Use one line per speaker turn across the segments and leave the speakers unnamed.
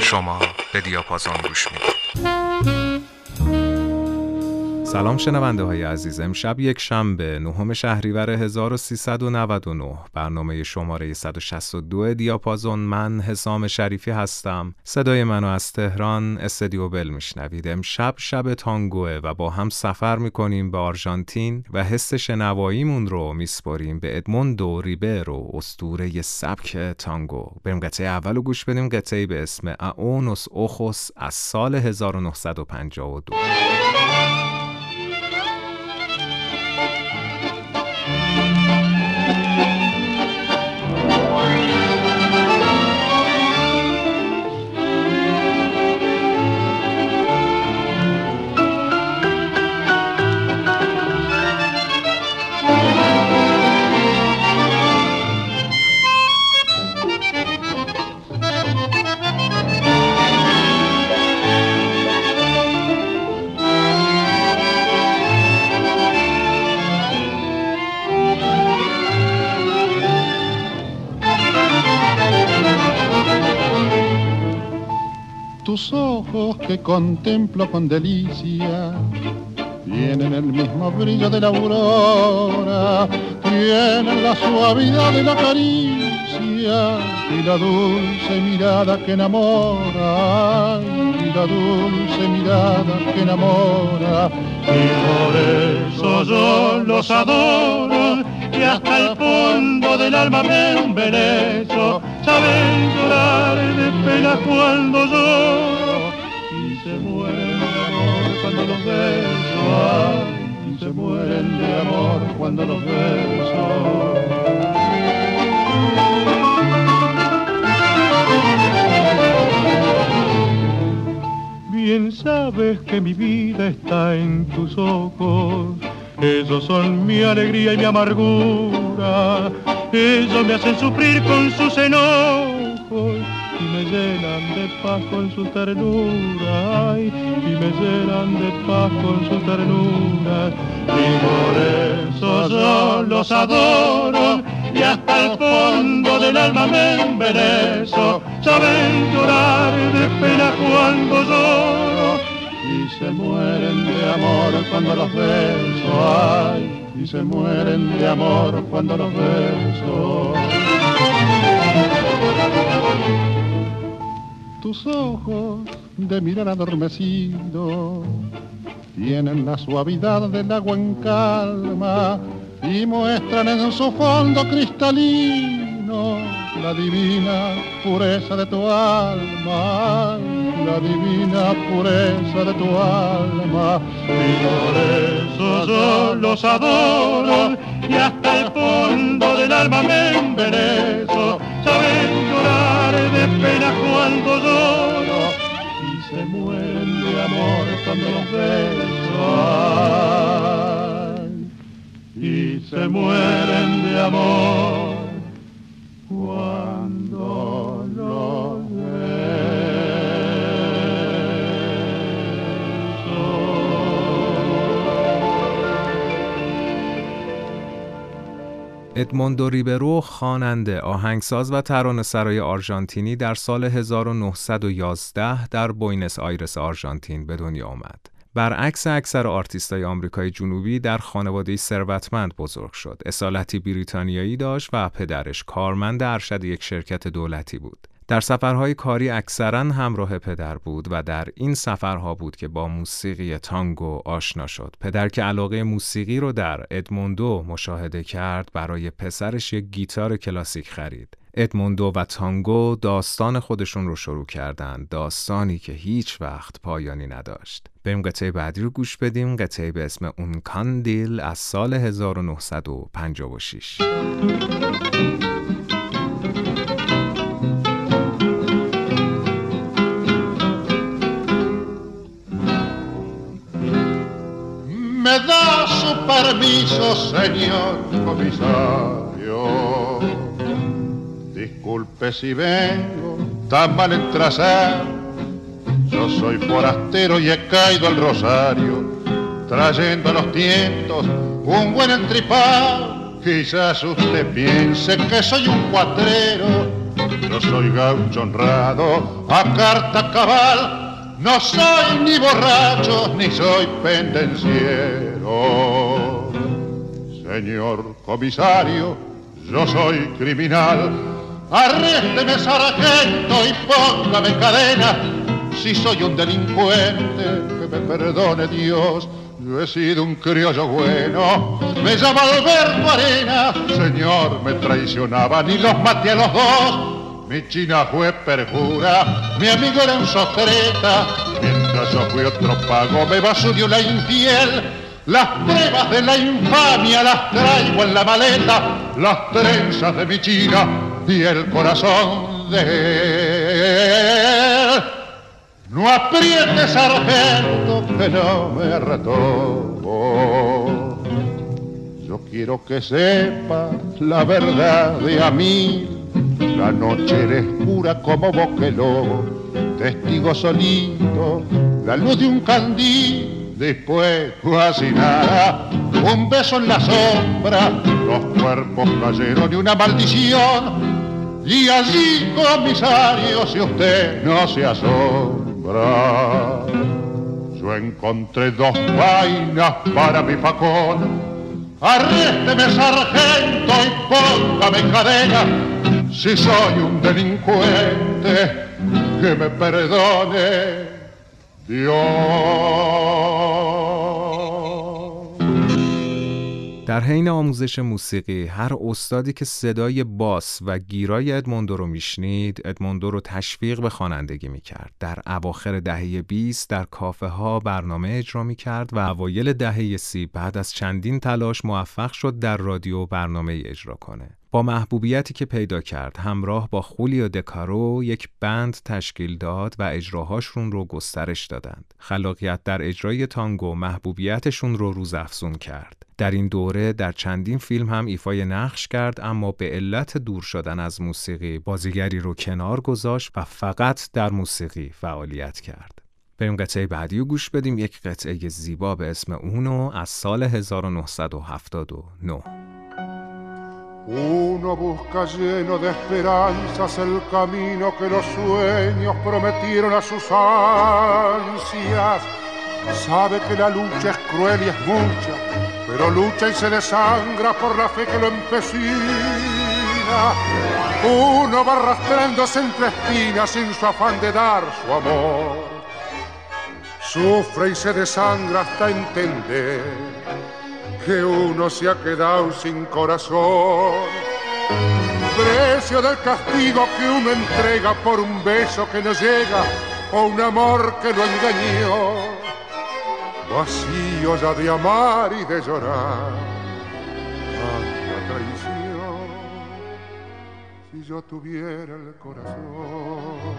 شما به دیاپازون گوش می‌دید.
سلام شنونده های عزیز. امشب یک شنبه نهم شهریور 1399 برنامه شماره 162 دیاپازون. من حسام شریفی هستم. صدای منو از تهران استدیو بل میشنوید. امشب شب تانگوه و با هم سفر می‌کنیم به آرژانتین و حس شنواییمون رو میسپاریم به ادموندو ریبرو استوره سبک تانگو. بریم قطعه اول رو گوش بدیم. قطعه به اسم اونوس اوخوس از سال 1952
contemplo con delicia tienen el mismo brillo de la aurora, tienen la suavidad de la caricia y la dulce mirada que enamora, y la dulce mirada que enamora. Y por eso yo los adoro y hasta el fondo del alma me embelezo, saben llorar de pena cuando lloro y se mueren de amor cuando los beso, ay, se mueren de amor cuando los beso. Bien sabes que mi vida está en tus ojos, ellos son mi alegría y mi amargura, ellos me hacen sufrir con sus enojos y me llenan de paz con su ternura, ay, y me llenan de paz con su ternura, y por eso yo los adoro y hasta el fondo del alma me embelezo, saben llorar de pena cuando lloro y se mueren de amor cuando los beso, ay, y se mueren de amor cuando los beso. Ojos de mirar adormecido tienen la suavidad del agua en calma y muestran en su fondo cristalino la divina pureza de tu alma, la divina pureza de tu alma. Y por eso yo los adoro y hasta el fondo del alma me embelezo. Saben llorar de pena cuando lloro y se mueren de amor cuando los beso. Y se mueren de amor
ادموندو ریبرو خواننده، آهنگساز و ترانه‌سرای آرژانتینی در سال 1911 در بوینس آیرس آرژانتین به دنیا آمد. برعکس اکثر آرتیستای آمریکای جنوبی در خانواده ثروتمند بزرگ شد. اصالتی بریتانیایی داشت و پدرش کارمند ارشد یک شرکت دولتی بود. در سفرهای کاری اکثرا همراه پدر بود و در این سفرها بود که با موسیقی تانگو آشنا شد. پدر که علاقه موسیقی رو در ادموندو مشاهده کرد برای پسرش یک گیتار کلاسیک خرید. ادموندو و تانگو داستان خودشون رو شروع کردند داستانی که هیچ وقت پایانی نداشت بریم قطعه بعدی رو گوش بدیم قطعه به اسم اون کاندیل از سال 1956
permiso, señor comisario. Disculpe si vengo tan mal entrasado. Yo soy forastero y he caído al rosario, trayendo a los tientos un buen entripado. Quizás usted piense que soy un cuatrero, yo soy gaucho honrado, a carta cabal, no soy ni borracho ni soy pendenciero. Señor comisario, yo soy criminal, arrésteme sargento y póngame en cadena. Si soy un delincuente, que me perdone Dios yo he sido un criollo bueno, me llama Alberto Arena, señor, me traicionaban y los maté a los dos. Mi china fue perjura, mi amigo era un sostreta, mientras yo fui otro pago, me basurió la infiel. Las pruebas de la infamia las traigo en la maleta, las trenzas de mi china y el corazón de él. No aprietes, sargento, que no me retomo. Yo quiero que sepa la verdad de a mí. La noche eres pura como boqueló, testigo solito, la luz de un candil, después casi nada. Un beso en la sombra, los cuerpos cayeron y una maldición. Y allí, comisario, si usted no se asombra. Yo encontré dos vainas para mi facón. Arrésteme, sargento, y póngame en cadena. Si soy un delincuente, que me perdone Dios.
در حین آموزش موسیقی هر استادی که صدای باس و گیرای ادموندو رو میشنید ادموندو رو تشویق به خوانندگی می‌کرد در اواخر دهه 20 در کافه ها برنامه اجرا می‌کرد و اوایل دهه سی بعد از چندین تلاش موفق شد در رادیو برنامه اجرا کنه با محبوبیتی که پیدا کرد همراه با خولیو دکارو یک بند تشکیل داد و اجراهاشون رو گسترش دادند. خلاقیت در اجرای تانگو محبوبیتشون رو روزافزون کرد. در این دوره در چندین فیلم هم ایفای نقش کرد اما به علت دور شدن از موسیقی بازیگری رو کنار گذاشت و فقط در موسیقی فعالیت کرد. بریم قطعه بعدی رو گوش بدیم یک قطعه زیبا به اسم اونو از سال 1979
Uno busca lleno de esperanzas el camino que los sueños prometieron a sus ansias. Sabe que la lucha es cruel y es mucha, pero lucha y se desangra por la fe que lo empecina. Uno va arrastrándose entre espinas sin su afán de dar su amor. Sufre y se desangra hasta entender que uno se ha quedado sin corazón. Precio del castigo que uno entrega por un beso que no llega o un amor que lo engañó. Vacío ya de amar y de llorar. Tanta traición. Si yo tuviera el corazón,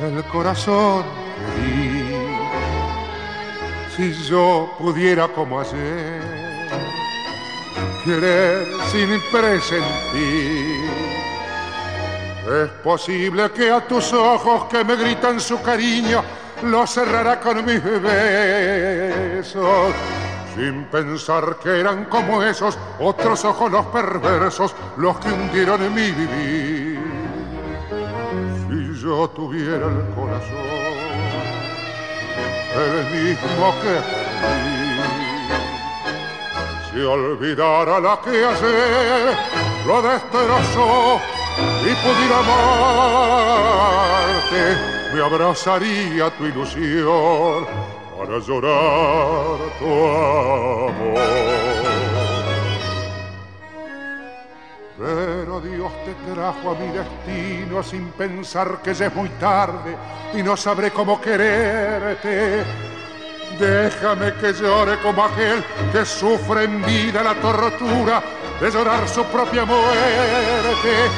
el corazón que di si yo pudiera como ayer querer sin presentir. Es posible que a tus ojos que me gritan su cariño lo cerrará con mis besos. Sin pensar que eran como esos otros ojos los perversos los que hundieron en mi vivir. Si yo tuviera el corazón el mismo que fui. Si olvidara la que ayer lo destrozó y pudiera amarte, me abrazaría tu ilusión para llorar tu amor. Pero Dios te trajo a mi destino sin pensar que ya es muy tarde y no sabré cómo quererte. Déjame que llore como aquel que sufre en vida la tortura de llorar su propia muerte.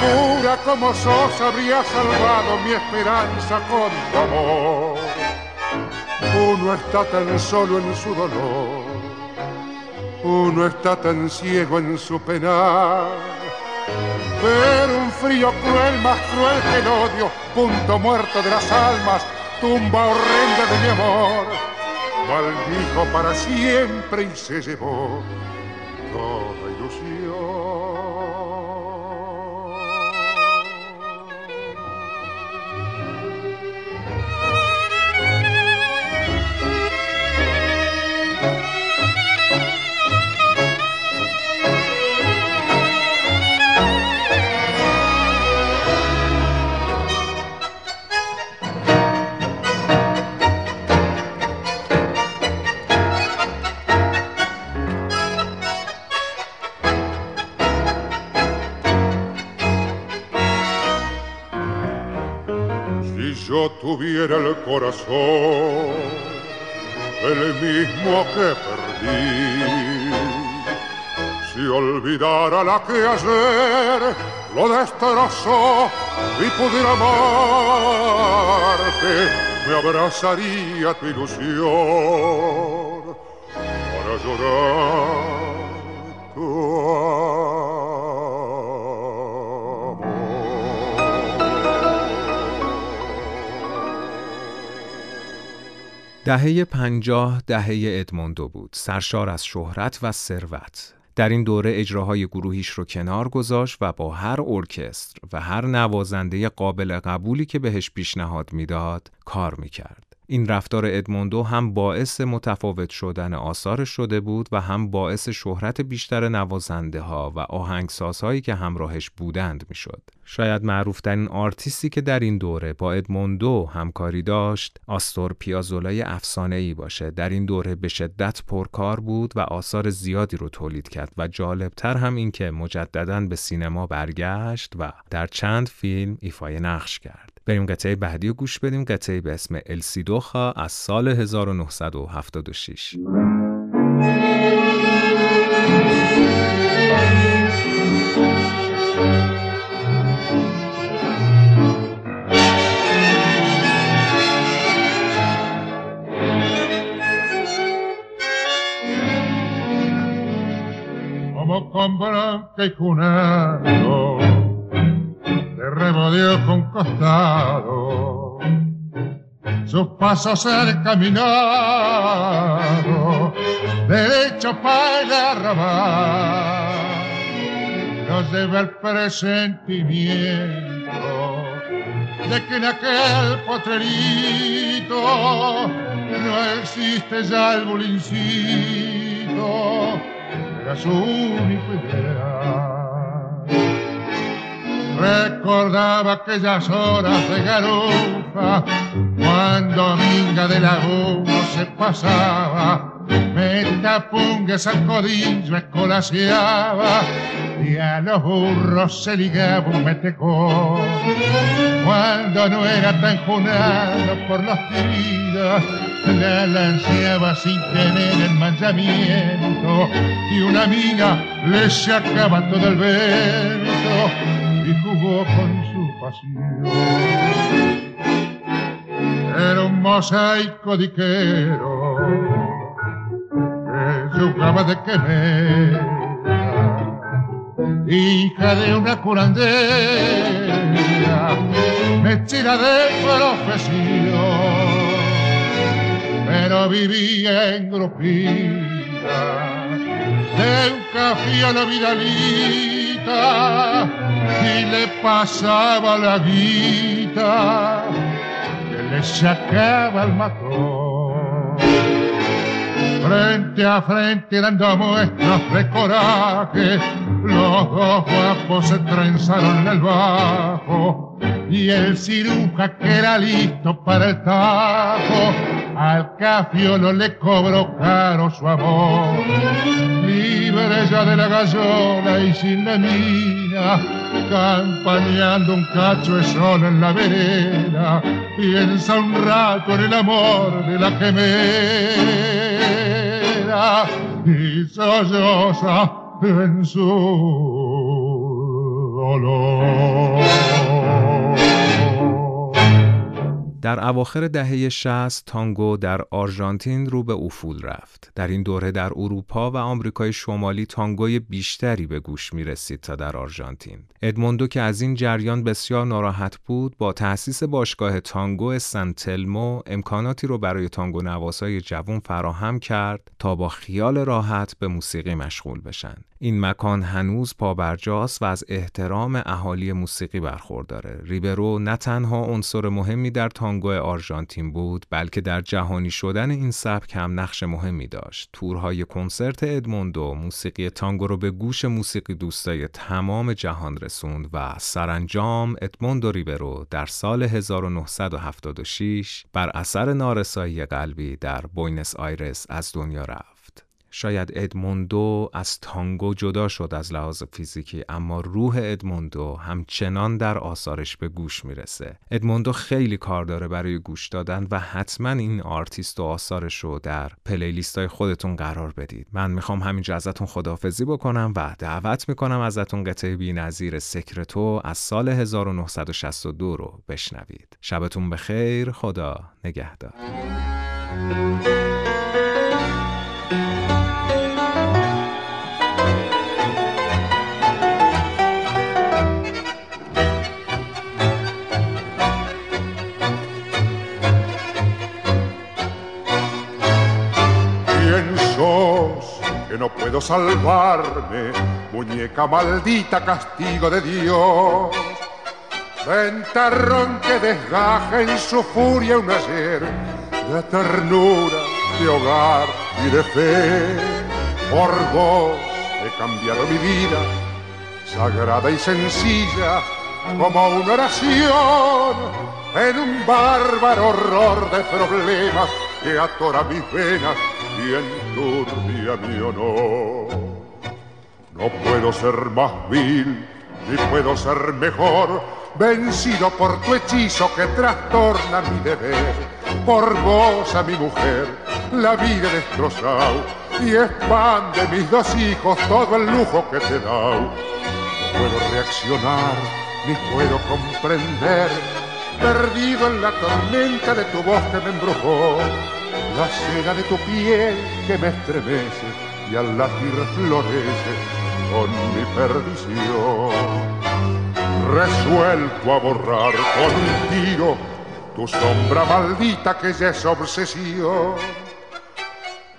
Pura como sos habría salvado mi esperanza con tu amor. Uno está tan solo en su dolor uno está tan ciego en su penar. Pero un frío cruel, más cruel que el odio, punto muerto de las almas, tumba horrenda de mi amor.
maldijo para siempre y se llevó el mismo que perdí. Si olvidara la que ayer lo destrozó y pudiera amarte, me abrazaría tu ilusión
دهه پنجاه دهه ادموندو بود سرشار از شهرت و ثروت. در این دوره اجراهای گروهیش رو کنار گذاشت و با هر ارکستر و هر نوازنده قابل قبولی که بهش پیشنهاد می‌داد کار می‌کرد. این رفتار ادموندو هم باعث متفاوت شدن آثار شده بود و هم باعث شهرت بیشتر نوازنده ها و آهنگسازهایی که همراهش بودند می‌شد. شاید معروفترین آرتیستی که در این دوره با ادموندو همکاری داشت آستور پیازولای افسانه ای باشه در این دوره به شدت پرکار بود و آثار زیادی رو تولید کرد و جالبتر هم این که مجددا به سینما برگشت و در چند فیلم ایفای نقش کرد بریم قطعه بعدی رو گوش بدیم قطعه به اسم السیدوخا از سال 1976
Como compran que remodeó con costado, sus pasos el caminado, derecho para el arrabal, nos lleva el presentimiento de que en aquel potrerito no existe ya el bulincito, era su único ideal. Recordaba aquellas horas de garufa, cuando minga de laguno se pasaba, metapungas al codillo escolaseaba, y a los burros se ligaba un metecón. Cuando no era tan junado por los tiros, la lanceaba sin tener el manchamiento, y una mina le sacaba todo el vento y jugó con su pasión. Era un mosaico diquero que jugaba de quemera, hija de una curandera, mechera de profesión, pero vivía en grupita de un a la vida y le pasaba la guita que le sacaba el matón. Frente a frente dando muestras de coraje, los dos guapos se trenzaron en el bajo y el ciruja que era listo para el tajo al cafiolo le cobró caro su amor. Libre ya de la gallola y sin la mina, campañando un cacho de sol en la vereda, piensa un rato en el amor de la gemera y solloza en su dolor.
در اواخر دهه 60 تانگو در آرژانتین رو به افول رفت. در این دوره در اروپا و آمریکای شمالی تانگوی بیشتری به گوش می رسید تا در آرژانتین. ادموندو که از این جریان بسیار ناراحت بود با تأسیس باشگاه تانگو سنتلمو امکاناتی رو برای تانگو نواسای جوان فراهم کرد تا با خیال راحت به موسیقی مشغول بشن. این مکان هنوز پابرجاست و از احترام اهالی موسیقی برخورداره. ریبرو نه تنها عنصر مهمی در تانگو آرژانتین بود بلکه در جهانی شدن این سبک هم نقش مهمی داشت. تورهای کنسرت ادموندو موسیقی تانگو رو به گوش موسیقی دوستای تمام جهان رسوند و سرانجام ادموندو ریبرو در سال 1976 بر اثر نارسایی قلبی در بوینس آیرس از دنیا رفت. شاید ادموندو از تانگو جدا شد از لحاظ فیزیکی اما روح ادموندو همچنان در آثارش به گوش می‌رسه. ادموندو خیلی کار داره برای گوش دادن و حتما این آرتیست و آثارش رو در پلیلیست های خودتون قرار بدید. من می‌خوام همینجا ازتون خدافزی بکنم و دعوت می‌کنم ازتون قطعه بی نظیر سکرتو از سال 1962 رو بشنوید. شبتون بخیر خدا نگهدار.
No puedo salvarme, muñeca maldita, castigo de Dios. Ventarrón que desgaja en su furia un ayer de ternura, de hogar y de fe. Por vos he cambiado mi vida, sagrada y sencilla, como una oración en un bárbaro horror de problemas que atora mis venas y mi honor. No puedo ser más vil, ni puedo ser mejor, vencido por tu hechizo que trastorna mi deber. Por vos a mi mujer, la vida destrozado, y expande mis dos hijos todo el lujo que te da. No puedo reaccionar, ni puedo comprender, perdido en la tormenta de tu voz que me embrujó la seda de tu piel que me estremece y al latir florece con mi perdición. Resuelto a borrar contigo tu sombra maldita que ya es obsesión.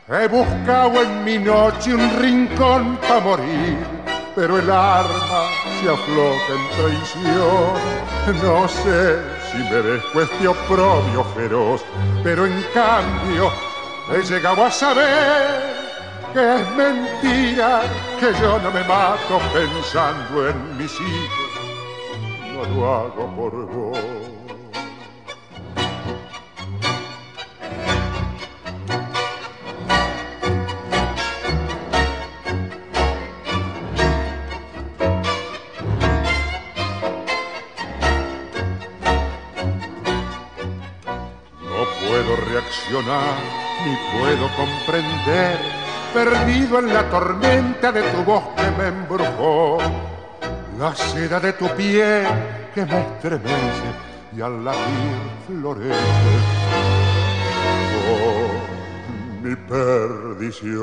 He buscado en mi noche un rincón para morir, pero el arma se afloja en traición. No sé si merezco este oprobio feroz, pero en cambio he llegado a saber que es mentira, que yo no me mato pensando en mis hijos, no lo hago por vos. Ni puedo comprender, perdido en la tormenta de tu voz que me embrujó, la seda de tu piel que me estremece y al latir florece. Oh, mi perdición.